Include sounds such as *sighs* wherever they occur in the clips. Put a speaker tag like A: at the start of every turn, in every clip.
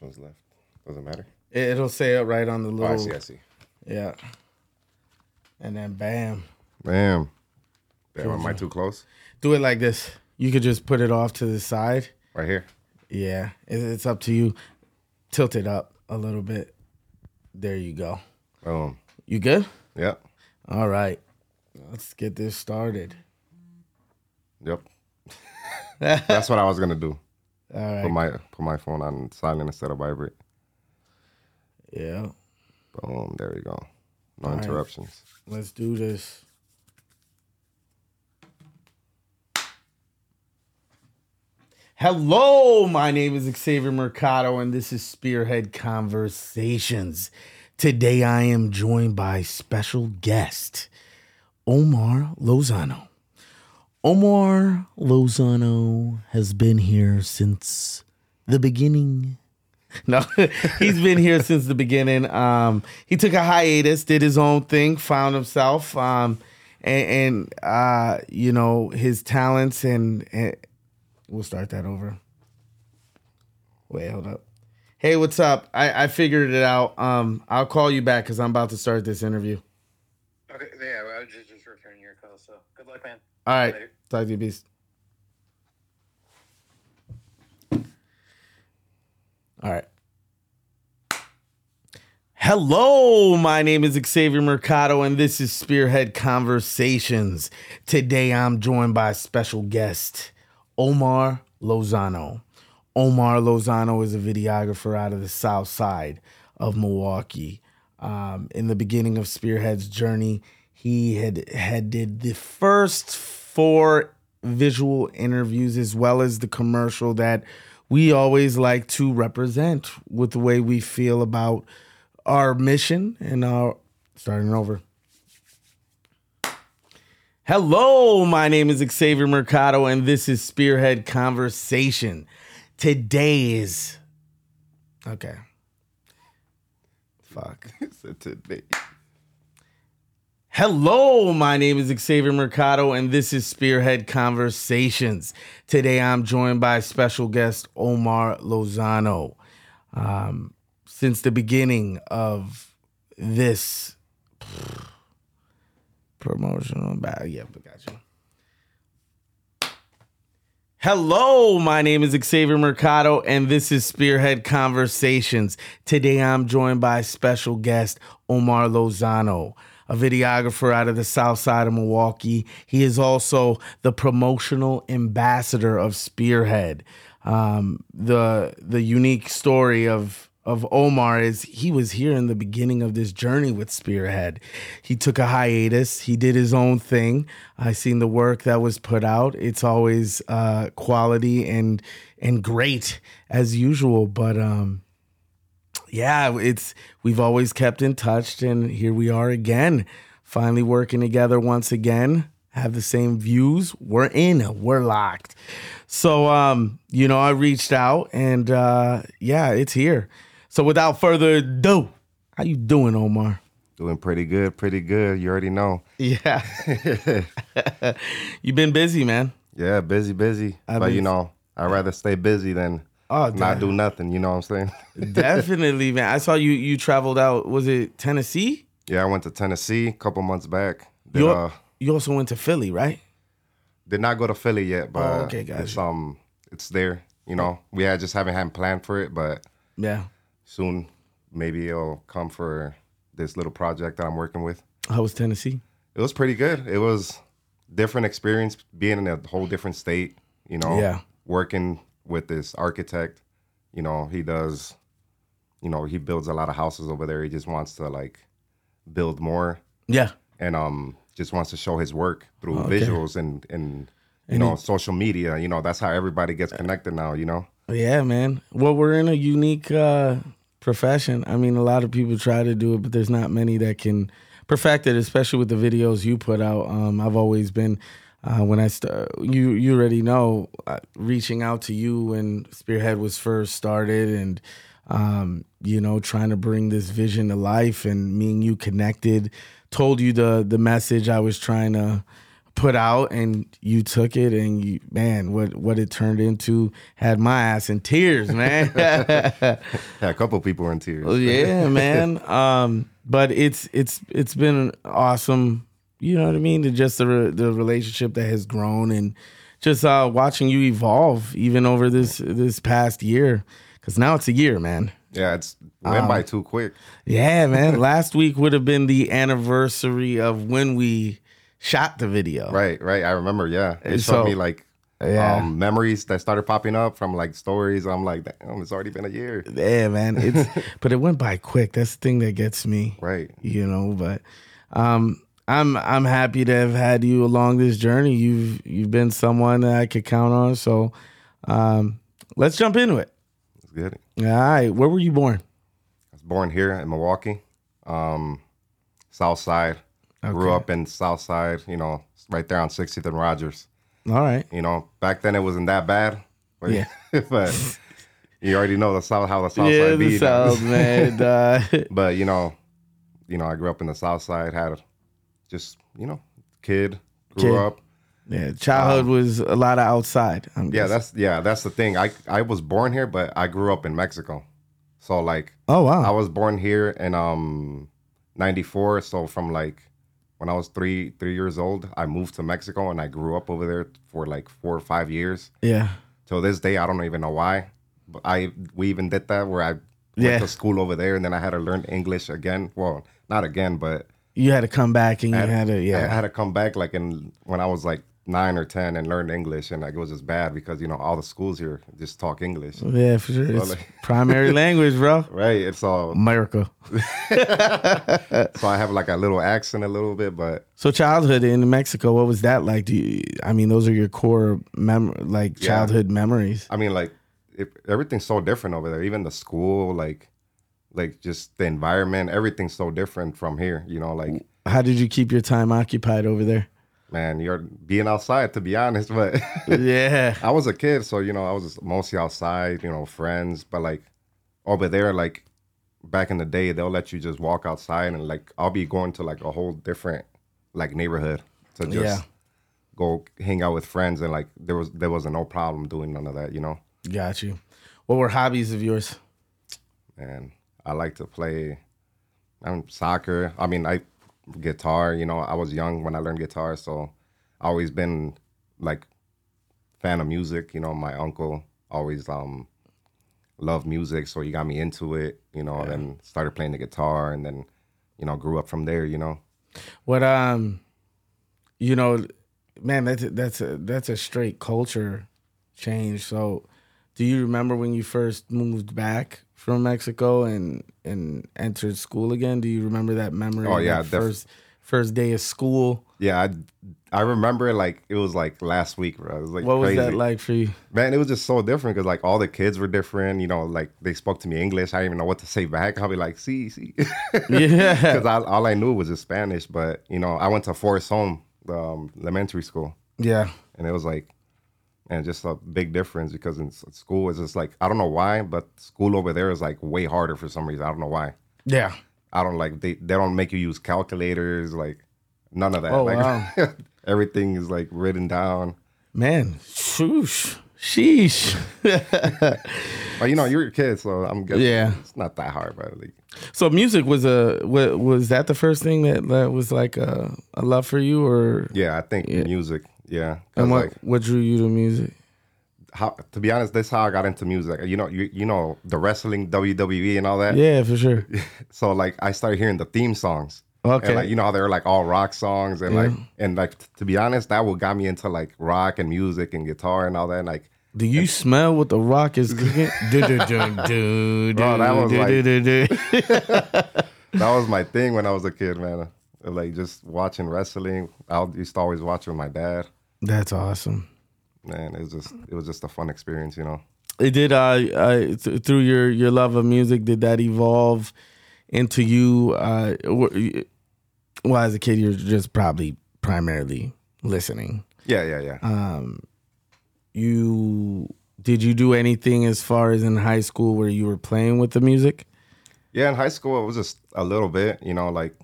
A: Which one's left? Doesn't matter.
B: It'll say it right on the
A: Oh,
B: little.
A: I see. I see.
B: Yeah. And then bam.
A: Damn. Damn. Am I too close?
B: Do it like this. You could just put it off to the side.
A: Right here.
B: Yeah, it's up to you. Tilt it up a little bit. There you go.
A: Boom.
B: You good?
A: Yep.
B: All right. Let's get this started.
A: Yep. *laughs* That's what I was gonna do.
B: All right.
A: Put my put my phone on silent instead of vibrate.
B: Yeah.
A: Boom. There we go. No
B: right.
A: interruptions.
B: Let's do this. Hello, my name is Xavier Mercado, and this is Spearhead Conversations. Today I am joined by special guest Omar Lozano. Omar Lozano has been here since the beginning. No, *laughs* he's been here since the beginning. Um, he took a hiatus, did his own thing, found himself, um, and, and uh, you know his talents. And, and we'll start that over. Wait, hold up. Hey, what's up? I, I figured it out. Um, I'll call you back because I'm about to start this interview.
C: Okay, yeah, I was just, just returning your call, so good luck, man.
B: All right,
C: Later.
B: talk to you, beast. All right. Hello, my name is Xavier Mercado, and this is Spearhead Conversations. Today I'm joined by a special guest, Omar Lozano. Omar Lozano is a videographer out of the south side of Milwaukee. Um, in the beginning of Spearhead's journey, he had had did the first four visual interviews as well as the commercial that we always like to represent with the way we feel about our mission and our starting over. Hello, my name is Xavier Mercado, and this is Spearhead Conversation. Today's okay. Fuck. *laughs*
A: So today.
B: Hello, my name is Xavier Mercado, and this is Spearhead Conversations. Today I'm joined by special guest Omar Lozano. Um, since the beginning of this *sighs* promotional bag, yeah, I got you. Hello, my name is Xavier Mercado, and this is Spearhead Conversations. Today I'm joined by special guest Omar Lozano, a videographer out of the south side of Milwaukee. He is also the promotional ambassador of Spearhead. Um, the the unique story of of Omar is he was here in the beginning of this journey with Spearhead. He took a hiatus. He did his own thing. I seen the work that was put out. It's always uh, quality and and great as usual. But um, yeah, it's we've always kept in touch, and here we are again, finally working together once again. Have the same views. We're in. We're locked. So um, you know, I reached out, and uh, yeah, it's here. So without further ado, how you doing, Omar?
A: Doing pretty good. Pretty good. You already know.
B: Yeah, *laughs* you've been busy, man.
A: Yeah. Busy. Busy.
B: I've
A: but
B: been-
A: you know, I'd rather stay busy than
B: Oh,
A: not do nothing. You know what I'm saying? *laughs*
B: definitely, man. I saw you. You traveled out. Was it Tennessee?
A: yeah. I went to Tennessee a couple months back. Did,
B: You
A: uh,
B: you also went to Philly, right?
A: did not go to Philly yet, but
B: Oh, okay,
A: it's um, it's there. You know, we had just haven't had planned for it, but
B: Yeah.
A: soon maybe it'll come for this little project that I'm working with.
B: How was Tennessee?
A: It was pretty good. It was different experience being in a whole different state. You know,
B: Yeah.
A: working with this architect. You know, he does. You know, he builds a lot of houses over there. He just wants to like build more
B: Yeah.
A: and um just wants to show his work through
B: Okay.
A: visuals and and you
B: And
A: know
B: it-
A: social media. You know, that's how everybody gets connected now. You know.
B: Yeah, man. Well, we're in a unique uh, profession. I mean, a lot of people try to do it, but there's not many that can perfect it, especially with the videos you put out. Um, I've always been, uh, when I start, you you already know, uh, reaching out to you when Spearhead was first started, and um, you know, trying to bring this vision to life, and me and you connected, told you the the message I was trying to put out and you took it and you man what what it turned into had my ass in tears man
A: Yeah, *laughs* a couple people were in tears.
B: Oh, yeah man *laughs* um but it's it's it's been awesome you know what i mean to just the re- the relationship that has grown and just uh watching you evolve even over this this past year because now it's a year man
A: Yeah, it's went by too quick.
B: yeah man *laughs* last week would have been the anniversary of when we shot the video
A: Right, right. I remember. Yeah, it
B: And
A: showed
B: so-
A: me like
B: Yeah.
A: um, memories that started popping up from like stories. I'm like, damn, it's already been a year.
B: Yeah, man. It's *laughs* but it went by quick. That's the thing that gets me.
A: Right.
B: You know, but um I'm I'm happy to have had you along this journey. You've you've been someone that I could count on. So um let's jump into it.
A: It's good.
B: All right. Where were you born?
A: I was born here in Milwaukee, um, South Side. Grew up in South Side. You know, right there on 60th and Rogers.
B: All right.
A: You know, back then it wasn't that bad. But,
B: Yeah. *laughs*
A: but you already know the South how the South
B: yeah,
A: Side
B: the
A: be.
B: South, man. *laughs*
A: But you know, you know, I grew up in the South Side. Had just you know, kid grew
B: Kid.
A: up.
B: yeah, childhood was a lot of outside. I'm
A: Yeah,
B: guessing.
A: that's yeah, that's the thing. I I was born here, but I grew up in Mexico. So like
B: Oh wow, I
A: was born here in um '94. So from like when I was three three years old, I moved to Mexico and I grew up over there for like four or five years.
B: Yeah.
A: Till this day, I don't even know why. But I we even did that where I went
B: Yeah.
A: to school over there and then I had to learn English again. Well, not again, but
B: You had to come back and you
A: I
B: had to yeah.
A: I had to come back like in when I was like nine or ten and learn English, and like it was just bad because you know all the schools here just talk English,
B: Yeah, for sure. It's
A: like- *laughs*
B: primary *laughs* language, bro.
A: right? It's all
B: America. *laughs*
A: so I have like a little accent a little bit, but
B: So childhood in Mexico, what was that like? Do you, I mean, those are your core mem like
A: Yeah.
B: childhood memories.
A: I mean like if everything's so different over there. Even the school, like like just the environment, everything's so different from here. You know, like
B: How did you keep your time occupied over there?
A: man, you're being outside to be honest, *laughs* but.
B: yeah.
A: I was a kid, so you know, I was mostly outside, you know, friends. But like over there, like back in the day, they'll let you just walk outside, and like I'll be going to like a whole different like neighborhood to just
B: Yeah.
A: go hang out with friends, and like there was there wasn't no problem doing none of that, you know.
B: Got you. What were hobbies of yours?
A: And I like to play, um, soccer. I mean, I guitar. You know, I was young when I learned guitar, so I always been like fan of music. You know, my uncle always um loved music, so he got me into it. You know, then started playing the guitar, and then you know grew up from there. You know,
B: What um, you know, man, that's a, that's a that's a straight culture change. So, do you remember when you first moved back from Mexico and and entered school again? Do you remember that memory?
A: Oh, yeah, def-
B: first first day of school.
A: yeah, I I remember it like it was like last week, bro. It was like
B: What was that like for you?
A: Man, it was just so different because like all the kids were different. You know, like they spoke to me English. I didn't even know what to say back. I'll be like, "See, see," *laughs*
B: Yeah.
A: because all I knew was just Spanish. But you know, I went to Forest Home, the um, elementary school,
B: Yeah.
A: and it was like, and just a big difference because in school it's just like I don't know why, but school over there is like way harder for some reason. I don't know why.
B: Yeah.
A: I don't like they they don't make you use calculators, like none of that.
B: Oh,
A: like
B: wow. *laughs*
A: everything is like written down.
B: Man, shoosh. Sheesh.
A: But *laughs* you know, you're a kid, so I'm guessing
B: Yeah.
A: it's not that hard, but like.
B: so music was a was that the first thing that, that was like a, a love for you or
A: Yeah, I think
B: Yeah.
A: music. Yeah,
B: and what
A: like
B: what drew you to music?
A: how to be honest, that's how I got into music. You know, you you know the wrestling, WWE, and all that.
B: Yeah, for sure. *laughs*
A: So like I started hearing the theme songs.
B: Okay.
A: And like you know how they're like all rock songs and
B: Yeah.
A: like and like t- to be honest, that what got me into like rock and music and guitar and all that. And like
B: Do you smell what the rock is cooking? do, do, do, do,
A: Bro, that was
B: do,
A: like-
B: do, do, do.
A: that was my thing when I was a kid, man. Like just watching wrestling. I used to always watch with my dad.
B: That's awesome.
A: Man, it was just it was just a fun experience, you know.
B: It did uh, uh th- through your your love of music did that evolve into you uh were you- well as a kid you're just probably primarily listening.
A: Yeah, yeah, yeah.
B: Um you did you do anything as far as in high school where you were playing with the music?
A: Yeah, in high school it was just a little bit, you know, like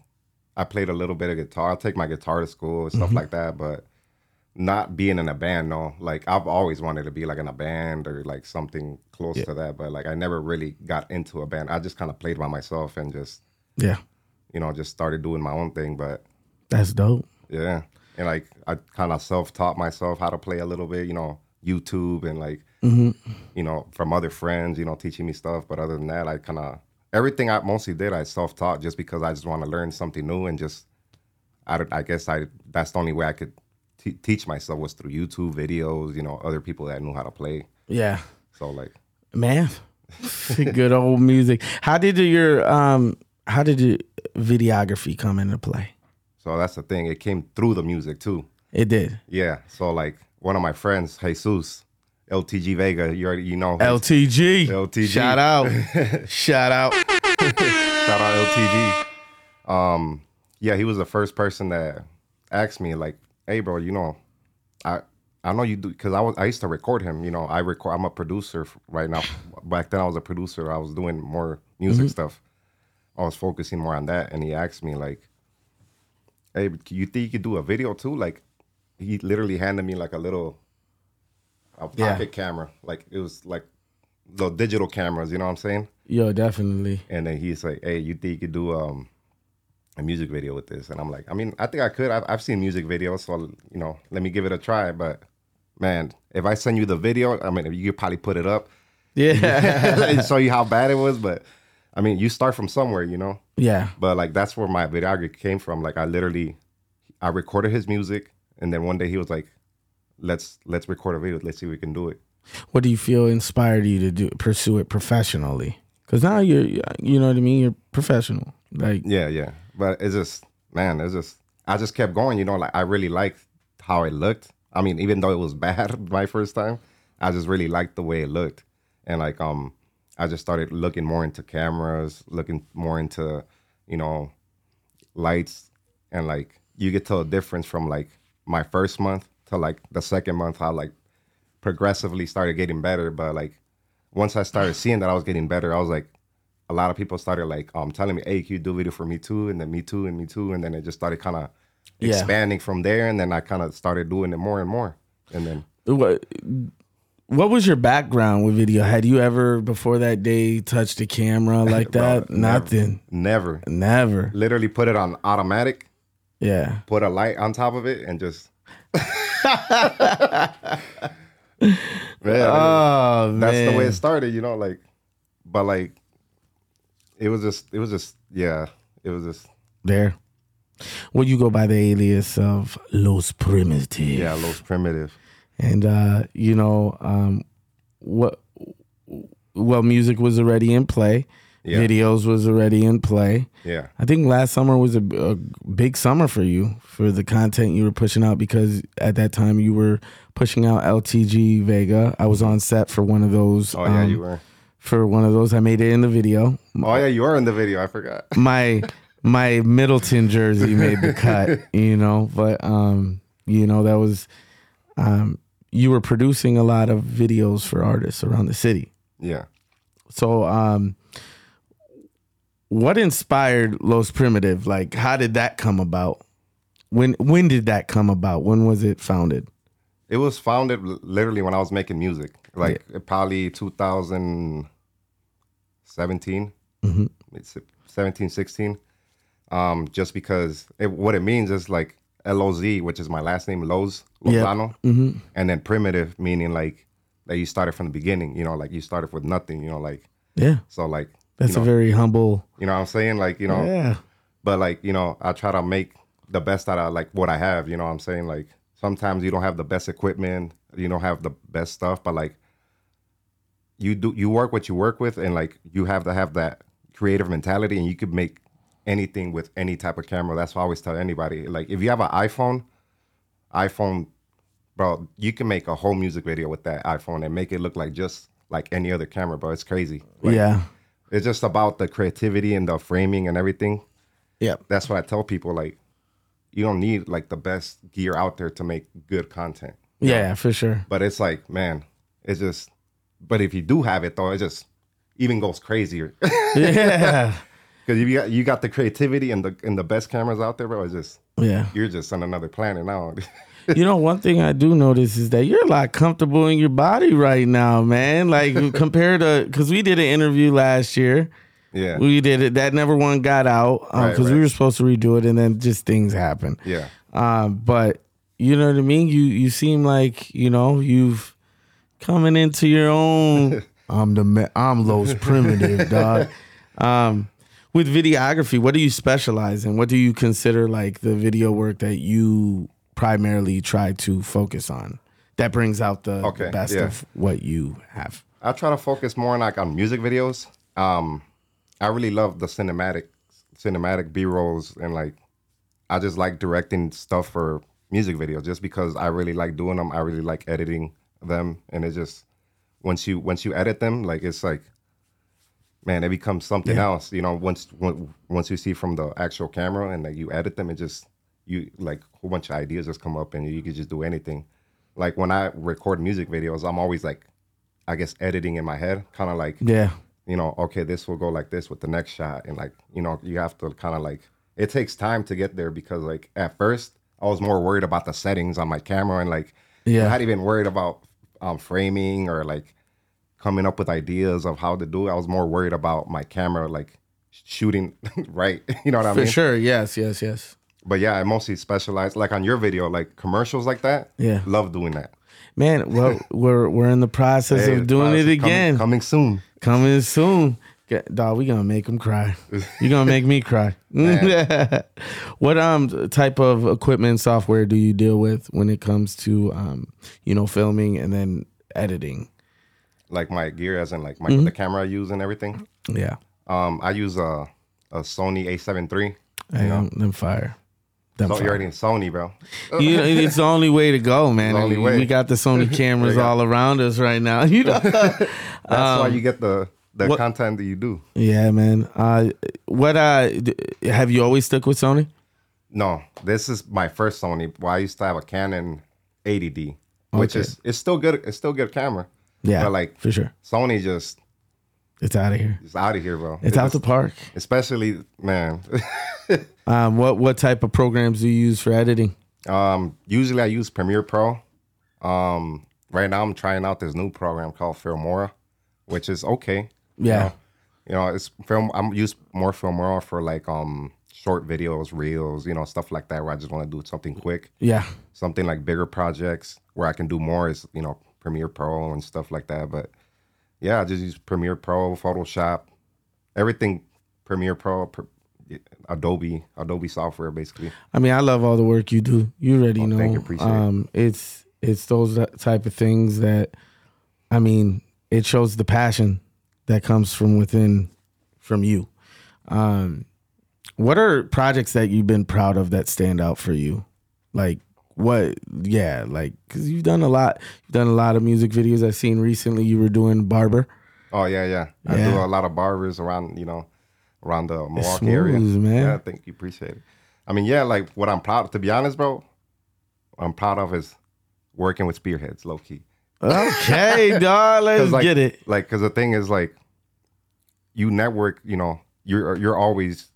A: I played a little bit of guitar. I'll take my guitar to school and stuff like that, but not being in a band, no. Like I've always wanted to be like in a band or like something close to that, but like I never really got into a band. I just kind of played by myself and just
B: Yeah.
A: you know just started doing my own thing. But
B: That's dope.
A: yeah, and like I kind of self taught myself how to play a little bit, you know, YouTube and like mm-hmm. you know from other friends, you know, teaching me stuff. But other than that, I kind of everything I mostly did I self taught just because I just want to learn something new and just I, don't- I guess I that's the only way I could te- teach myself was through YouTube videos, you know, other people that knew how to play.
B: Yeah.
A: So like
B: Man. *laughs* Good old music. How did your um how did your videography come into play?
A: so that's the thing. It came through the music too.
B: It did.
A: Yeah. So like one of my friends, Jesus, LTG Vega, you already you know
B: LTG.
A: LTG. *laughs*
B: Shout out. Shout out.
A: Shout out LTG. Um, yeah, he was the first person that asked me like, "Hey, bro, you know, I I know you do because I was I used to record him. You know, I record. I'm a producer right now. *laughs* Back then, I was a producer. I was doing more music stuff. I was focusing more on that, and he asked me like, "Hey, you think you could do a video too?" Like, he literally handed me like a little a pocket
B: Yeah.
A: camera. Like it was like the digital cameras. You know what I'm saying?
B: Yo, definitely.
A: And then he's like, "Hey, you think you could do um a music video with this?" And I'm like, "I mean, I think I could. I've, I've seen music videos, so you know, let me give it a try." But man, if I send you the video, I mean, you could probably put it up
B: Yeah. *laughs*
A: and show you how bad it was. But I mean, you start from somewhere, you know.
B: yeah.
A: But like that's where my videography came from. Like I literally, I recorded his music, and then one day he was like, "Let's let's record a video. Let's see if we can do it."
B: What do you feel inspired you to do pursue it professionally? Because now you're, you know what I mean. You're professional. Like,
A: Yeah, yeah. But it's just, man, it's just, I just kept going. You know, like I really liked how it looked. I mean, even though it was *laughs* bad my first time, I just really liked the way it looked, and like, um, I just started looking more into cameras, looking more into, you know, lights, and like you get to a difference from like my first month to like the second month, how like progressively started getting better. But like once I started seeing that I was getting better, I was like, a lot of people started like um telling me, "Hey, can you do a video for me too?" And then me too, and me too, and then it just started kind of
B: Yeah.
A: expanding from there. And then I kind of started doing it more and more. And then
B: what what was your background with video? Had you ever before that day touched a camera *laughs* like
A: Bro,
B: that? Nothing.
A: never,
B: Never.
A: literally put it on automatic,
B: Yeah.
A: put a light on top of it, and just. *laughs* *laughs* yeah,
B: Oh man.
A: that's the way it started, you know, like, but like, it was just, it was just, yeah, it was just,
B: there. Well, you go by the alias of Los Primitive.
A: yeah, Los Primitive.
B: and uh, you know um, what well music was already in play
A: Yeah.
B: videos was already in play
A: Yeah,
B: i think last summer was a, a big summer for you for the content you were pushing out because at that time you were pushing out ltg vega i was on set for one of those
A: oh yeah,
B: um,
A: you were
B: for one of those. I made it in the video.
A: Oh yeah, you are in the video. I forgot. *laughs*
B: my my Middleton jersey made the cut, *laughs* you know, but um, you know, that was um you were producing a lot of videos for artists around the city.
A: Yeah.
B: So um what inspired Los Primitive? Like how did that come about? When when did that come about? When was it founded?
A: It was founded literally when I was making music. Like yeah. probably 2000
B: 17,
A: mm-hmm. 17 16. Um, just because it, what it means is like L-O-Z, which is my last name, Loz, Lozano.
B: Mm-hmm.
A: And then primitive, meaning like that you started from the beginning, you know, like you started with nothing, you know, like.
B: Yeah.
A: So like.
B: That's
A: you know,
B: a very humble.
A: You know what I'm saying? Like, you know.
B: Yeah.
A: But like, you know, I try to make the best out of like what I have, you know what I'm saying? Like sometimes you don't have the best equipment, you don't have the best stuff, but like you do you work what you work with and like you have to have that creative mentality and you could make anything with any type of camera that's why i always tell anybody like if you have an iphone iphone bro you can make a whole music video with that iphone and make it look like just like any other camera bro it's crazy Like,
B: yeah.
A: it's just about the creativity and the framing and everything
B: Yeah.
A: that's what I tell people. Like, you don't need like the best gear out there to make good content.
B: Yeah, for sure.
A: But it's like, man, it's just. But if you do have it though, it just even goes crazier *laughs*
B: Yeah.
A: because you got you got the creativity and the and the best cameras out there, bro. It's just
B: Yeah.
A: you're just on another planet now.
B: You know, one thing I do notice is that you're a lot comfortable in your body right now, man. Like *laughs* compared to because we did an interview last year.
A: Yeah.
B: We did it. That never one got out because
A: Right,
B: we were supposed to redo it, and then just things happen.
A: yeah.
B: Um, but you know what I mean. You you seem like you know you've coming into your own. *laughs* I'm the ma- I'm Los Primitive *laughs* dog. Um, with videography, what do you specialize in? What do you consider like the video work that you primarily try to focus on? That brings out the, the
A: Okay,
B: best
A: yeah.
B: of what you have.
A: I try to focus more on like on music videos. Um, I really love the cinematic, cinematic B rolls, and like, I just like directing stuff for music videos, just because I really like doing them. I really like editing them, and it just once you once you edit them, like it's like, man, it becomes something
B: Yeah.
A: else. You know, once on- once you see from the actual camera and like you edit them, it just you like a whole bunch of ideas just come up, and you can just do anything. Like when I record music videos, I'm always like I guess editing in my head, kind of like
B: Yeah,
A: you know, okay, this will go like this with the next shot, and like you know, you have to kind of like it takes time to get there because like at first I was more worried about the settings on my camera and like
B: Yeah.
A: Not even worried about um, framing or like coming up with ideas of how to do it. I was more worried about my camera like shooting *laughs* right, *laughs* you know what I
B: for
A: mean?
B: sure. Yes, yes, yes.
A: But yeah, I mostly specialize like on your video, like commercials like that.
B: Yeah.
A: love doing that.
B: Man, well, *laughs* we're we're in the process
A: Hey,
B: of doing it
A: coming-
B: again.
A: coming soon.
B: Coming soon. Dog, we gonna make him cry. *laughs* You gonna make me cry. *laughs* what um type of equipment software do you deal with when it comes to um you know filming and then editing?
A: like my gear as in like
B: Mm-hmm.
A: the camera I use and everything.
B: Yeah,
A: Um, I use a a Sony A7 III.
B: I know them fire. Them
A: So
B: fire.
A: you're already in Sony, bro. *laughs*
B: You know, it's the only way to go, man.
A: the only
B: And
A: way.
B: We got the Sony cameras all around us right now. You know.
A: That's why you get the the
B: what-
A: content that you do.
B: yeah, man. Uh, what uh, have you always stuck with Sony?
A: No, this is my first Sony. Well, I used to have a Canon 80D, which
B: Okay.
A: is it's still good. It's still good camera.
B: Yeah,
A: But like
B: for sure.
A: Sony just
B: It's out of here.
A: It's out of here, bro.
B: It's
A: It
B: out
A: just-
B: the park.
A: Especially man. *laughs*
B: Um, what what type of programs do you use for editing?
A: um, usually I use Premiere Pro. Um, right now I'm trying out this new program called Filmora, which is okay.
B: Yeah,
A: you know it's film i'm used more filmora for like um short videos reels you know stuff like that where i just want to do something quick
B: yeah,
A: something like bigger projects where i can do more is you know premiere pro and stuff like that but yeah i just use premiere pro photoshop everything premiere pro pr- adobe adobe software basically
B: I mean, I love all the work you do. You already know.
A: Oh, thank you, appreciate it.
B: um, it's it's those type of things that, I mean, it shows the passion that comes from within, from you. Um, what are projects that you've been proud of that stand out for you? Like what? Yeah, like because you've done a lot. You've done a lot of music videos. I've seen recently. You were doing barber.
A: oh yeah yeah i do a lot of barbers around you know around the milwaukee area
B: smooth, man.
A: yeah thank you appreciate it i mean yeah like what i'm proud of, to be honest bro what i'm proud of is working with spearheads low key
B: Okay, *laughs* dog. Let's
A: like,
B: get it.
A: Like, cause the thing is, like, you network. You know, you're you're always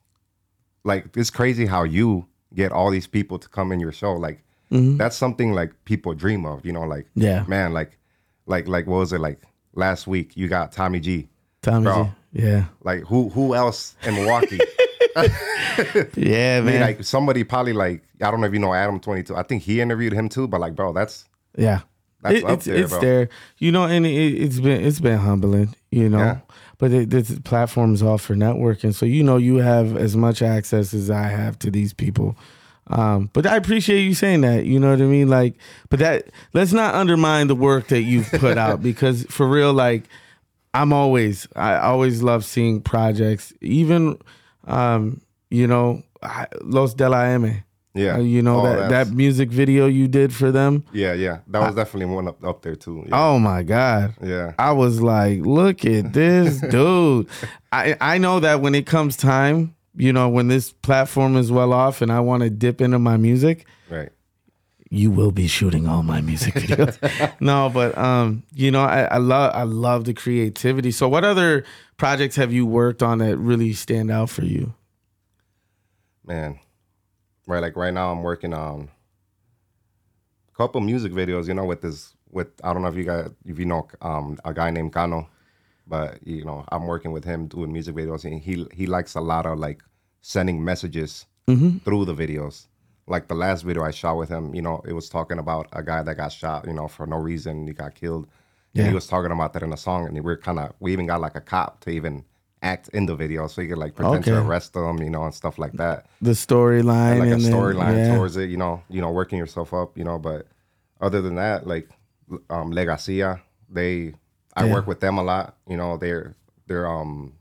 A: like it's crazy how you get all these people to come in your show. Like,
B: Mhm.
A: that's something like people dream of. You know, like,
B: Yeah,
A: man, like, like, like, what was it like last week? You got Tommy G.
B: Tommy.
A: Bro.
B: G. Yeah,
A: Like, who who else in Milwaukee? *laughs* *laughs*
B: yeah,
A: I
B: man.
A: mean, like somebody probably like I don't know if you know Adam Twenty Two. I think he interviewed him too. But like, bro, that's
B: Yeah, It- it's
A: there,
B: it's
A: bro.
B: there. You know, and it, it's been it's been humbling. You know,
A: Yeah.
B: but it, this platform is all for networking, so you know you have as much access as I have to these people. Um, but I appreciate you saying that. You know what I mean? Like, but that let's not undermine the work that you've put out *laughs* because for real, like, I'm always I always love seeing projects, even um, you know, Los Del la M.
A: yeah.
B: Uh, you know
A: Oh,
B: that that music video you did for them.
A: yeah, yeah. That was definitely one up, up there too. Yeah.
B: Oh my god.
A: yeah.
B: I was like, look at this *laughs* dude. I I know that when it comes time, you know, when this platform is well off and I want to dip into my music,
A: Right.
B: you will be shooting all my music videos. *laughs* no, but um, you know, I, I love I love the creativity. So what other projects have you worked on that really stand out for you?
A: man right like right now i'm working on a couple music videos, you know, with this with I don't know if you got if you know um a guy named Kano, but you know I'm working with him doing music videos, and he he likes a lot of like sending messages through the videos. Like the last video I shot with him, you know, it was talking about a guy that got shot, you know, for no reason, he got killed. And
B: Yeah.
A: he was talking about that in a song, and we we're kind of we even got like a cop to even act in the video, so you could like pretend to arrest them, you know, and stuff like that
B: The storyline,
A: like a storyline
B: yeah.
A: towards it, you know, you know, working yourself up, you know. But other than that, like um Legacia, they I
B: Yeah.
A: work with them a lot. You know, they're they're um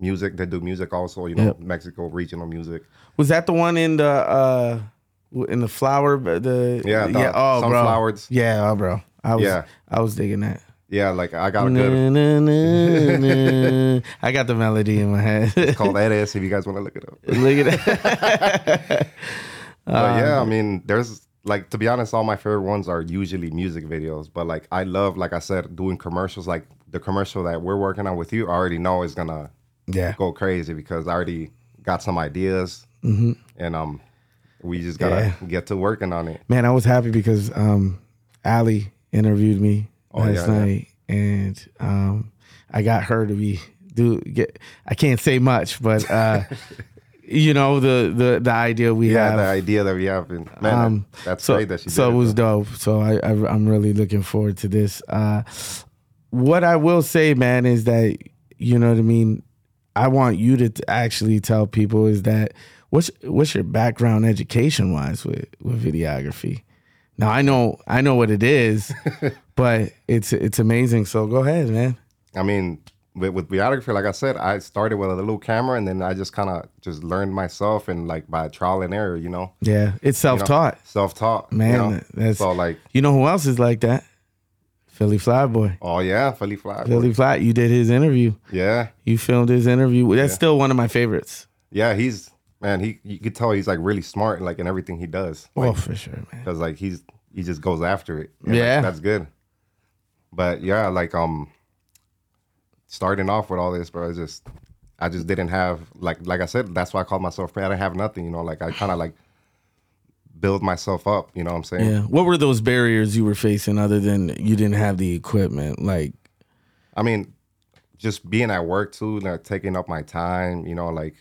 A: music, they do music also, you know,
B: Yep.
A: Mexico regional music.
B: Was that the one in the uh in the flower? The
A: Yeah, the
B: yeah. Oh, bro.
A: sunflowers.
B: Yeah, oh, bro. I was
A: Yeah.
B: I was digging that.
A: Yeah, like I got a good
B: Na, na, na. I got the melody in my head. *laughs*
A: it's called ass if you guys want to look it up.
B: Look at that. *laughs*
A: But yeah, I mean, there's like to be honest, all my favorite ones are usually music videos. But like I love, like I said, doing commercials. Like the commercial that we're working on with you, I already know is gonna
B: yeah.
A: go crazy because I already got some ideas, and um, we just gotta
B: Mm-hmm. Yeah.
A: get to working on it.
B: Man, I was happy because um Ali interviewed me last
A: yeah, yeah.
B: night and um I got her to be do get I can't say much, but uh *laughs* you know the the the idea we
A: Yeah,
B: have
A: the idea that we have, and man,
B: Um,
A: that's
B: so,
A: great that she did.
B: so it was
A: though.
B: dope. So I, I I'm really looking forward to this. Uh, what I will say, man, is that you know what I mean. I want you to t- actually tell people is that what's what's your background education wise with with videography. Now I know I know what it is, *laughs* but it's it's amazing. So go ahead, man.
A: I mean, with, with videography, like I said, I started with a little camera, and then I just kind of just learned myself, and like by trial and error, you know,
B: Yeah, it's self taught.
A: self taught.
B: Man,
A: you know?
B: that's-
A: so like,
B: You know who else is like that? Philly Flyboy.
A: oh yeah, Philly Fly,
B: Philly Fly. You did his interview.
A: yeah,
B: You filmed his interview. That's still one of my favorites.
A: yeah, he's man, he you could tell he's like really smart, like in everything he does.
B: oh, for sure, man.
A: because like he's he just goes after it. And, like,
B: Yeah.
A: that's good. But yeah, like um, starting off with all this, bro, it's just I just didn't have like like I said, that's why I called myself. I didn't have nothing, you know. Like I kind of like build myself up. You know what I'm saying?
B: Yeah. What were those barriers you were facing other than you didn't have the equipment? Like,
A: I mean, just being at work too, like taking up my time, you know, like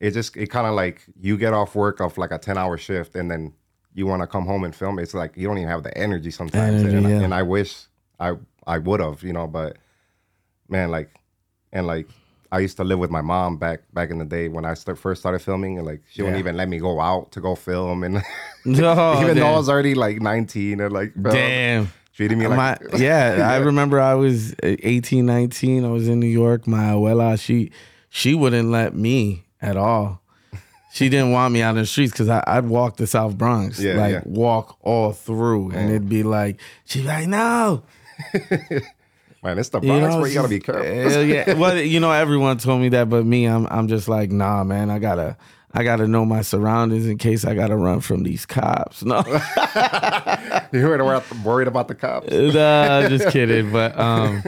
A: it just it kind of like you get off work of like a ten hour shift and then you want to come home and film. It's like you don't even have the energy sometimes,
B: Energy,
A: and,
B: yeah.
A: and I wish I I would have, you know, but man, like and like I used to live with my mom back back in the day when I start, first started filming, and like she wouldn't even let me go out to go film, and *laughs*
B: no,
A: even though I was already like nineteen and like bro,
B: damn.
A: treating me like
B: my, *laughs* yeah, I remember I was uh, 18, 19. I was in New York. My abuela, she she wouldn't let me at all. She didn't want me out in the streets because I'd walk the South Bronx,
A: Yeah,
B: like
A: yeah.
B: walk all through, and it'd be like, she'd be like, no, *laughs*
A: man, it's the
B: You
A: Bronx
B: know,
A: where you gotta be careful.
B: Yeah. *laughs* Well, you know, everyone told me that, but me, I'm I'm just like, nah, man. I gotta I gotta know my surroundings in case I gotta run from these cops. No, *laughs*
A: you were worried- worried about the cops.
B: nah, just kidding. But um,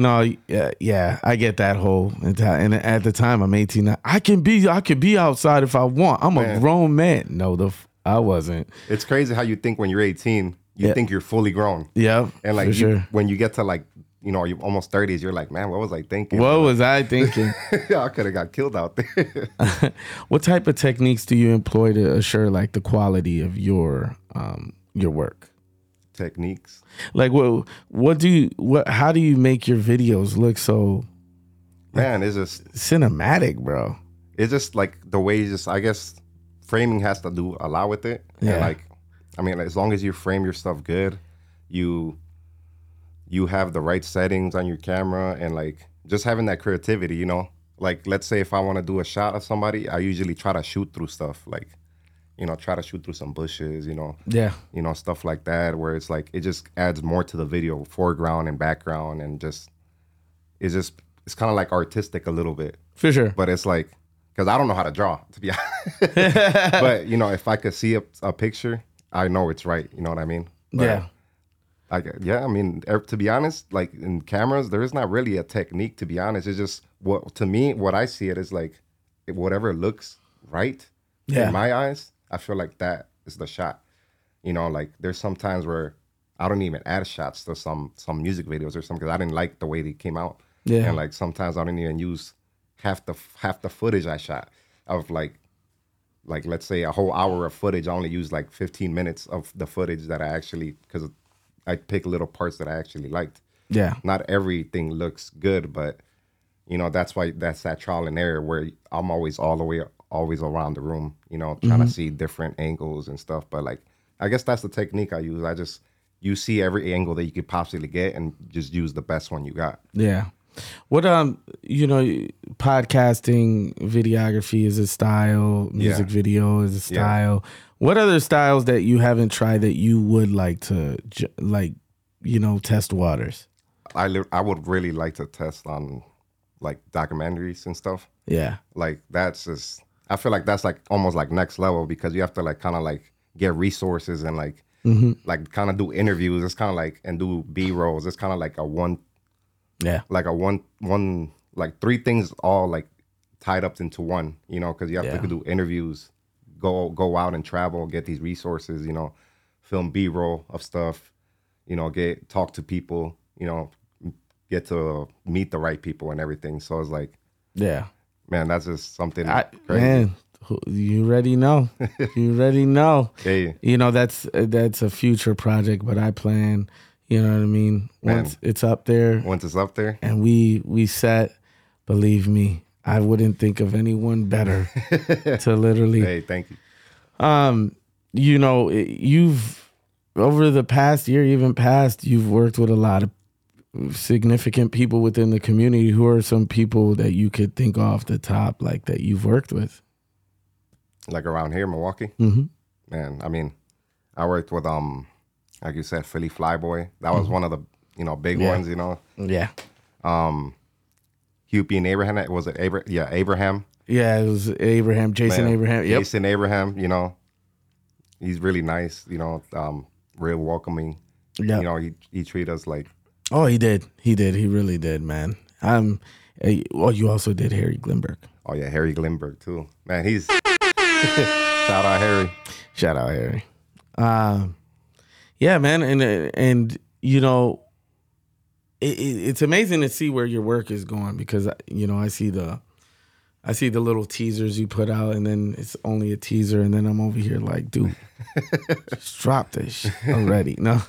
B: no, yeah, yeah, I get that whole. And at the time, I'm 18. I can be I can be outside if I want. I'm a grown man. No, the f- I wasn't.
A: It's crazy how you think when you're 18, you
B: Yeah.
A: think you're fully grown,
B: Yeah,
A: and like you,
B: sure.
A: when you get to like you know you're almost 30s, you're like, man, what was I thinking?
B: What was I thinking? *laughs*
A: I could have got killed out there. *laughs*
B: what type of techniques do you employ to assure like the quality of your um your work?
A: Techniques.
B: Like what what do you what how do you make your videos look so
A: Man, it's just
B: cinematic, bro?
A: it's just like the way you just I guess framing has to do a lot with it.
B: Yeah.
A: And like I mean, as long as you frame your stuff good, you you have the right settings on your camera and like just having that creativity, you know? Like let's say if I want to do a shot of somebody, I usually try to shoot through stuff like you know, try to shoot through some bushes, you know,
B: Yeah.
A: you know, stuff like that where it's like it just adds more to the video, foreground and background and just it's just it's kind of like artistic a little bit
B: For sure.
A: but it's like because I don't know how to draw to be *laughs* honest. *laughs* but you know, if I could see a, a picture, I know it's right. You know what I mean? But,
B: yeah.
A: Like yeah, I mean, to be honest, like in cameras, there is not really a technique. To be honest, it's just what to me, what I see it is like whatever looks right
B: Yeah.
A: in my eyes. I feel like that is the shot. You know, like there's some times where I don't even add shots to some some music videos or something because I didn't like the way they came out.
B: Yeah.
A: And like sometimes I don't even use half the half the footage I shot of like like let's say a whole hour of footage. I only use like 15 minutes of the footage that I actually because I pick little parts that I actually liked.
B: Yeah.
A: Not everything looks good, but you know that's why that's that trial and error where I'm always all the way always around the room, you know, trying to see different angles and stuff. But like I guess that's the technique I use. I just you see every angle that you could possibly get and just use the best one you got.
B: Yeah. What um you know podcasting videography is a style, music
A: Yeah.
B: video is a style. Yeah. What other styles that you haven't tried that you would like to like you know test waters?
A: I li- I would really like to test on like documentaries and stuff.
B: Yeah.
A: Like that's just I feel like that's like almost like next level because you have to like kind of like get resources and like mm-hmm. like kind of do interviews. It's kind of like and do B rolls. It's kind of like a one
B: Yeah.
A: like a one one like three things all like tied up into one. You know, because you have
B: Yeah.
A: to do interviews, go go out and travel, get these resources. You know, film B roll of stuff. You know, get talk to people. You know, get to meet the right people and everything. So it's like
B: Yeah.
A: Man, that's just something
B: I,
A: crazy.
B: man, you already know. *laughs* you already know.
A: Hey,
B: You know that's that's a future project, but I plan. You know what I mean?
A: Man.
B: Once it's up there
A: once it's up there,
B: and we we set, believe me, I wouldn't think of anyone better *laughs* to literally.
A: hey, thank you.
B: Um, you know, you've over the past year, even past, you've worked with a lot of significant people within the community. Who are some people that you could think off the top, like that you've worked with?
A: Like around here, Milwaukee,
B: Mm-hmm.
A: man. I mean, I worked with um, like you said, Philly Flyboy. That was one of the you know big
B: Mm-hmm. Yeah.
A: ones. You know,
B: Yeah.
A: um, Hupy and Abraham. Was it Abra- Yeah, Abraham.
B: Yeah, it was Abraham, Jason
A: Man,
B: Abraham. Yep.
A: Jason Abraham. You know, he's really nice. You know, um, real welcoming.
B: Yeah.
A: You know, he he treat us like
B: Oh, he did. He did. He really did, man. Um, eh, well, you also did Harry Glimberg.
A: oh yeah, Harry Glimberg too. Man, he's *laughs* shout out Harry.
B: Shout out Harry. Um, yeah, man, and and you know, it, it, it's amazing to see where your work is going because you know I see the, I see the little teasers you put out, and then it's only a teaser, and then I'm over here like, dude, *laughs* just drop this already. *laughs* No,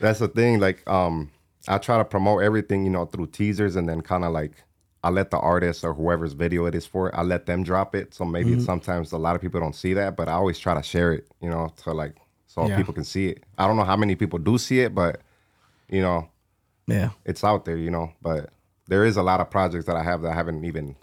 A: That's the thing. Like, um, I try to promote everything, you know, through teasers, and then kind of like I let the artist or whoever's video it is for, I let them drop it. So maybe sometimes a lot of people don't see that, but I always try to share it, you know, to like so
B: Yeah.
A: people can see it. I don't know how many people do see it, but you know,
B: yeah,
A: it's out there, you know. But there is a lot of projects that I have that I haven't even.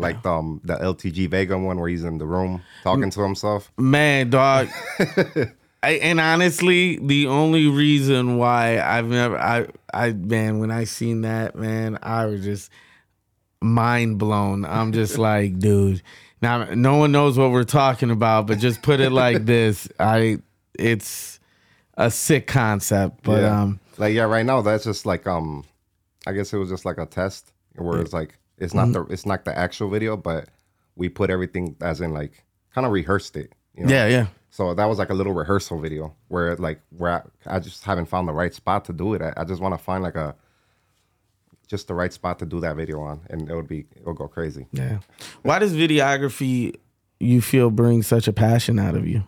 A: Like um the LTG Vega one where he's in the room talking to himself.
B: man, dog. *laughs* I, and honestly, the only reason why I've never, I, I, man, when I seen that, man, I was just mind blown. I'm just *laughs* like, dude. Now, no one knows what we're talking about, but just put it like *laughs* this: I, it's a sick concept, but
A: yeah.
B: um,
A: like yeah, right now that's just like um, I guess it was just like a test where it's like it's not
B: Mm-hmm.
A: the it's not the actual video, but we put everything as in like kind of rehearsed it. You know?
B: yeah, yeah,
A: So that was like a little rehearsal video where like where I, I just haven't found the right spot to do it. I, I just want to find like a just the right spot to do that video on, and it would be it would go crazy.
B: yeah. Why does videography you feel bring such a passion out of you?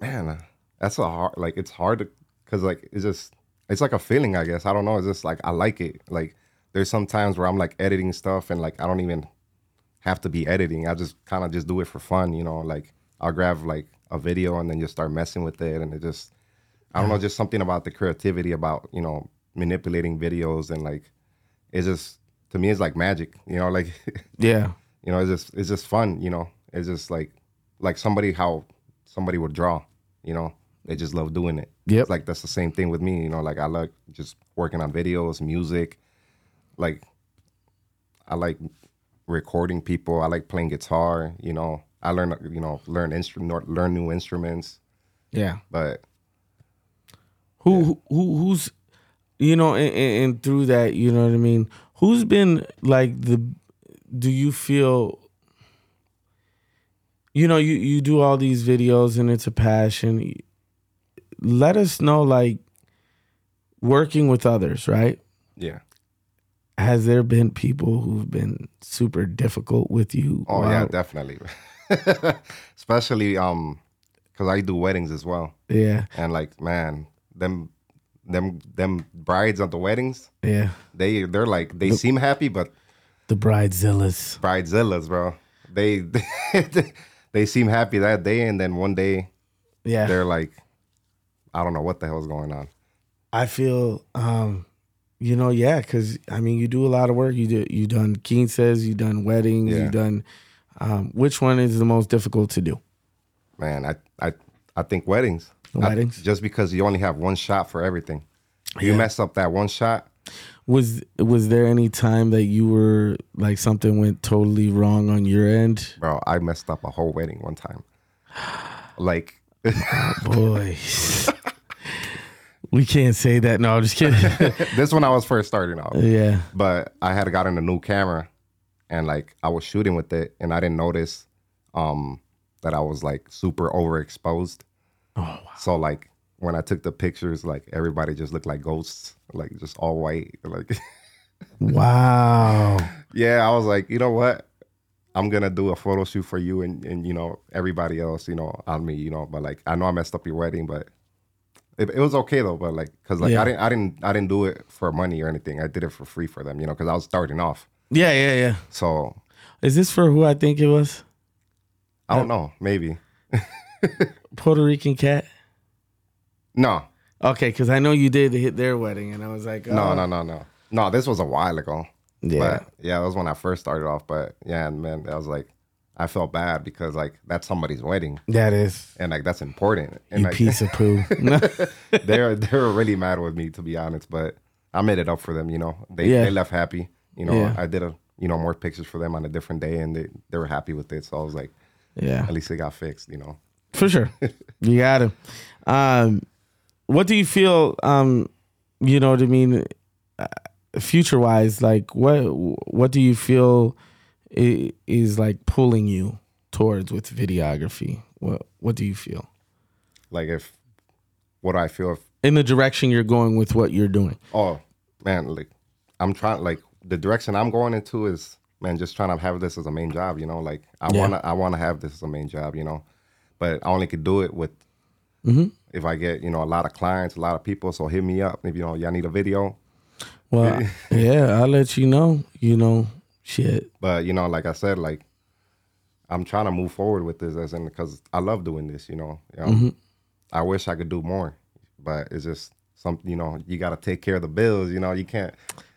A: man that's a hard like it's hard to because like it's just it's like a feeling i guess i don't know it's just like i like it like there's some times where i'm like editing stuff and like i don't even have to be editing i just kind of just do it for fun you know like i'll grab like a video and then just start messing with it. And it just i don't know just something about the creativity about you know manipulating videos and like it's just to me it's like magic you know *laughs* like
B: Yeah,
A: you know it's just it's just fun you know. It's just like like somebody how somebody would draw you know. They just love doing it.
B: Yeah.
A: it's like that's the same thing with me you know. Like i like just working on videos music. Like i like recording people. I like playing guitar you know i learn you know learn instrument learn new instruments
B: yeah.
A: but
B: Who who who's you know and, and, and through that you know what I mean. Who's been like the? Do you feel? You know, you you do all these videos and it's a passion. let us know like working with others, right?
A: Yeah.
B: Has there been people who've been super difficult with you?
A: Oh yeah, definitely. *laughs* *laughs* Especially um, cause I do weddings as well,
B: yeah,
A: and like man, them, them, them brides at the weddings,
B: yeah.
A: they they're like they seem happy, but
B: The bridezillas.
A: bridezillas, bro, they *laughs* they seem happy that day, and then one day
B: Yeah.
A: they're like, I don't know what the hell's going on.
B: I feel, um, you know, yeah, because I mean, you do a lot of work. You do, you done quinces, you done weddings,
A: Yeah.
B: you done. Um, which one is the most difficult to do?
A: Man, I I I think weddings. I-
B: Weddings?
A: just because you only have one shot for everything. You
B: Yeah.
A: mess up that one shot,
B: Was was there any time that you were like something went totally wrong on your end?
A: bro. I messed up a whole wedding one time. *sighs* Like
B: Boy, we can't say that. No, I'm just kidding. *laughs*
A: this one I was first starting out.
B: yeah,
A: But I had gotten a new camera and like I was shooting with it and I didn't notice um that I was like super overexposed.
B: Oh, wow.
A: So like when I took the pictures, like everybody just looked like ghosts, like just all white. Like *laughs*
B: wow.
A: yeah, I was like, you know what? I'm gonna do a photo shoot for you and, and you know everybody else, you know, on me, you know. But like I know I messed up your wedding, but it, it was okay though. But like, cause like
B: Yeah.
A: I didn't I didn't I didn't do it for money or anything. I did it for free for them, you know, because I was starting off.
B: Yeah, yeah, yeah.
A: So
B: Is this for who I think it was?
A: I don't know, maybe *laughs*
B: Puerto Rican cat.
A: no,
B: Okay, because I know you did hit their wedding, and I was like,
A: no,
B: oh.
A: no, no, no, no. This was a while ago.
B: Yeah,
A: But yeah, that was when I first started off. But yeah, and man, I was like, I felt bad because like that's somebody's wedding
B: that is
A: and like that's important. And
B: you
A: like
B: piece of poo. *laughs*
A: They're they're really mad with me to be honest, but I made it up for them. You know, they
B: Yeah.
A: they left happy. You know,
B: Yeah.
A: I did a you know more pictures for them on a different day, and they they were happy with it. So I was like,
B: yeah,
A: at least it got fixed. You know,
B: for sure. *laughs* You got it. Um, what do you feel? Um, you know what I mean. Uh, future wise, like what what do you feel is like pulling you towards with videography? What what do you feel
A: like if what do I feel if
B: in the direction you're going with what you're doing?
A: oh man, like I'm trying like the direction I'm going into is man, just trying to have this as a main job. You know, like I
B: Yeah.
A: wanna I wanna have this as a main job. You know, but I only could do it with
B: Mm-hmm.
A: if I get you know a lot of clients, a lot of people. So hit me up if you know y'all need a video.
B: Well, yeah, I'll let you know. You know, shit.
A: But you know, like I said, like I'm trying to move forward with this as in because I love doing this. You know, um,
B: Mm-hmm.
A: I wish I could do more, but it's just something. You know, you got to take care of the bills. You know, you can't.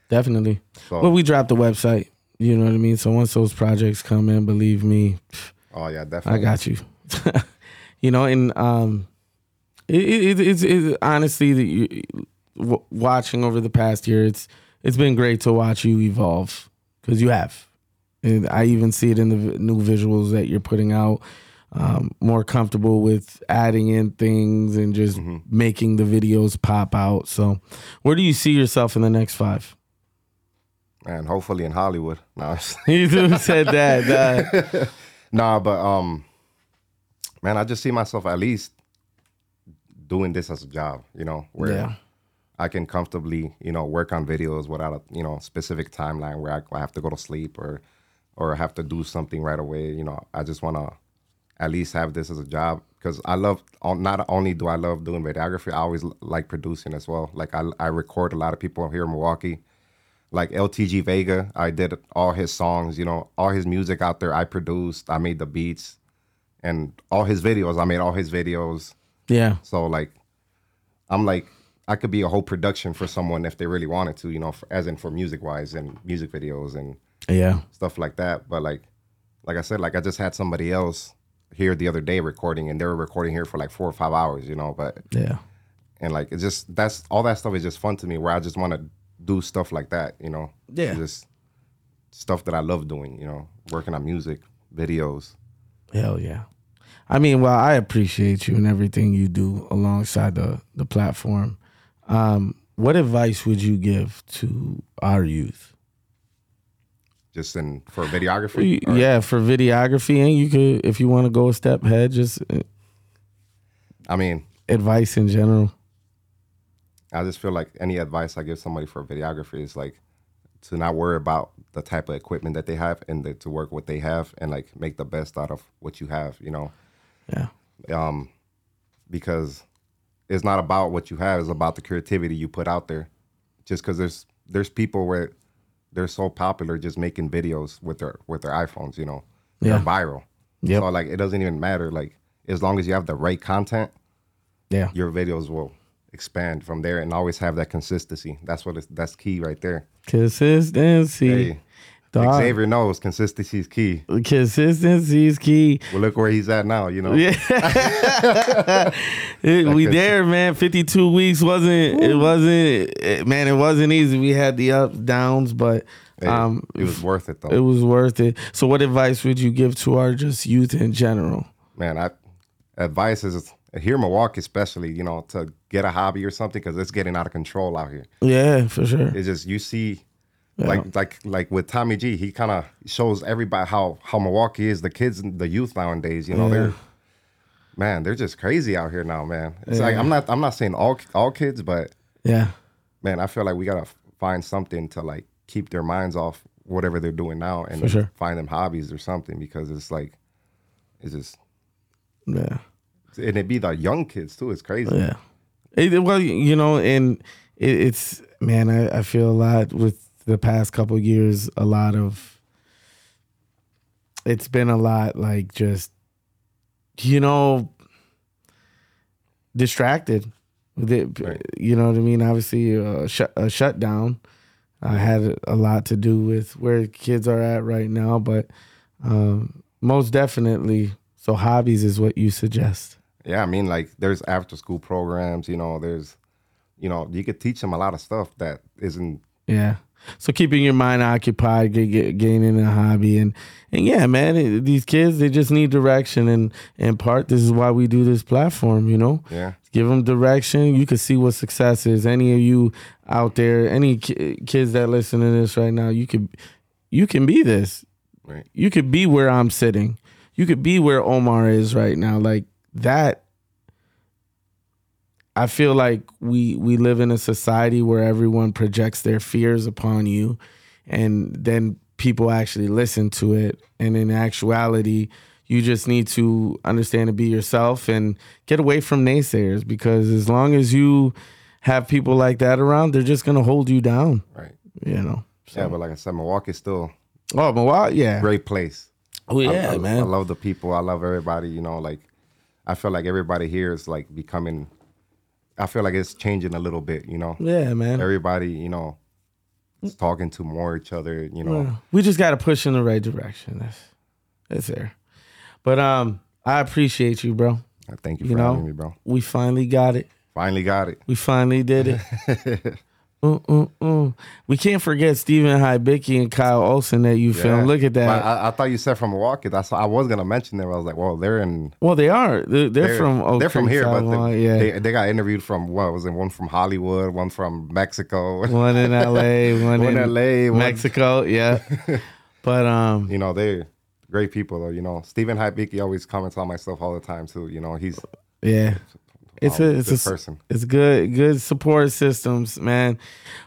B: Definitely.
A: So,
B: Well, we dropped the website. You know what I mean? So once those projects come in, believe me,
A: oh yeah, definitely.
B: I got you. *laughs* you know, and um, it, it, it's, it's honestly the, you, w- watching over the past year. It's it's been great to watch you evolve because you have. And I even see it in the v- new visuals that you're putting out. Um, more comfortable with adding in things and just making the videos pop out. So, where do you see yourself in the next five?
A: And hopefully in Hollywood. No, *laughs*
B: You said that. uh, *laughs*
A: nah, but um, man, I just see myself at least doing this as a job. You know, where
B: yeah.
A: I can comfortably, you know, work on videos without a, you know, specific timeline where I, I have to go to sleep or, or have to do something right away. You know, I just want to at least have this as a job because I love. Not only do I love doing videography, I always like producing as well. Like I, I record a lot of people here in Milwaukee. Like LTG Vega, I did all his songs. You know, all his music out there. I produced. I made the beats, and all his videos. I made all his videos.
B: Yeah.
A: So like, I'm like, I could be a whole production for someone if they really wanted to, you know, for, as in for music wise and music videos and
B: Yeah.
A: stuff like that. But like, like I said, like I just had somebody else here the other day recording, and they were recording here for like four or five hours, you know. But
B: Yeah.
A: and like it's just that's all that stuff is just fun to me. Where I just want to do stuff like that, you know.
B: Yeah.
A: Just stuff that I love doing, you know, working on music videos.
B: Hell yeah. I mean, well, I appreciate you and everything you do alongside the the platform. Um, what advice would you give to our youth?
A: Just in for videography.
B: Yeah, for videography, and you could, if you want to go a step ahead, just uh,
A: I mean,
B: advice in general?
A: I just feel like any advice I give somebody for videography is like to not worry about the type of equipment that they have and the, to work what they have and like make the best out of what you have, you know.
B: Yeah.
A: Um, because it's not about what you have; it's about the creativity you put out there. Just because there's there's people where they're so popular just making videos with their with their iPhones, you know,
B: Yeah.
A: they're viral.
B: Yep.
A: So like it doesn't even matter. Like as long as you have the right content,
B: Yeah.
A: your videos will expand from there and always have that consistency. That's what that's key right there.
B: Consistency.
A: Hey,
B: Dog.
A: Xavier knows consistency is key.
B: Consistency is key.
A: Well, look where he's at now. You know.
B: Yeah. *laughs* We there, man. 52 weeks wasn't it wasn't it- man, it wasn't easy. We had the ups, downs, but
A: Hey,
B: um
A: it was worth it though.
B: it was worth it. So what advice would you give to our just youth in general?
A: man, I advice is here in Milwaukee, especially, you know, to get a hobby or something because it's getting out of control out here.
B: Yeah, for sure.
A: It's just you see, like like like with Tommy G, he kind of shows everybody how how Milwaukee is. The kids, the youth nowadays, you know,
B: Yeah.
A: they're man, they're just crazy out here now, man. It's like I'm not I'm not saying all all kids, but
B: Yeah.
A: man, I feel like we gotta find something to like keep their minds off whatever they're doing now and
B: sure.
A: find them hobbies or something because it's like it's just
B: Yeah.
A: And it be the young kids too. It's crazy.
B: Yeah. It, well, you know, and it, it's man, I, I feel a lot with the past couple of years. A lot of it's been a lot like just you know distracted.
A: Right.
B: You know what I mean? Obviously, uh, shut, a shutdown uh, had a lot to do with where kids are at right now, but um, most definitely. So hobbies is what you suggest.
A: Yeah, I mean, like there's after school programs. You know, there's, you know, you could teach them a lot of stuff that isn't.
B: Yeah. So keeping your mind occupied, get, get, gaining a hobby, and and yeah, man, it, these kids they just need direction, and in part this is why we do this platform. You know,
A: Yeah,
B: give them direction. You can see what success is. Any of you out there, any ki- kids that listen to this right now, you could you can be this.
A: right.
B: You could be where I'm sitting. You could be where Omar is right now. Like that. I feel like we we live in a society where everyone projects their fears upon you, and then people actually listen to it. And in actuality, you just need to understand to be yourself and get away from naysayers because as long as you have people like that around, they're just gonna hold you down.
A: Right.
B: You know.
A: Yeah, but like I said, Milwaukee's still
B: Oh, wow, yeah.
A: great place.
B: Oh
A: I-
B: yeah,
A: I,
B: man.
A: I love the people. I love everybody. You know, like I feel like everybody here is like becoming. I feel like it's changing a little bit. You know,
B: yeah, man.
A: everybody. You know, is talking to more each other. You know,
B: Yeah. We just got to push in the right direction. That's that's there. But um, I appreciate you, bro.
A: I thank you
B: You
A: for
B: know,
A: having me, bro.
B: we finally got it.
A: Finally got it.
B: We finally did it. *laughs* Uh, uh, uh. We can't forget Stephen Hibicki and Kyle Olsen that you
A: Yeah.
B: filmed. Look at that.
A: I, I thought you said from Milwaukee. That's I was gonna mention them. I was like, well, they're in.
B: well, they are. They're, they're, from. Oak
A: they're from here, but they,
B: yeah,
A: they they got interviewed from what was it? One from Hollywood, one from Mexico. *laughs*
B: one in L.A., one, *laughs*
A: One
B: in
A: LA, one-
B: Mexico. Yeah, *laughs* but um,
A: you know, they're great people though. You know, Stephen Hibicki always comments on my stuff all the time too. You know, he's
B: yeah. It's
A: um,
B: a it's a
A: good
B: s-
A: person.
B: It's good, good support systems, man.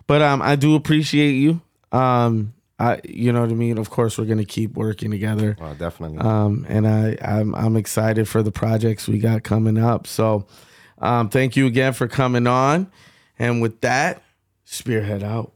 B: But um, I do appreciate you. Um, I, you know what I mean. Of course, we're gonna keep working together.
A: Uh, definitely.
B: Um, and I, I'm, I'm excited for the projects we got coming up. So, um, thank you again for coming on. And with that, spearhead out.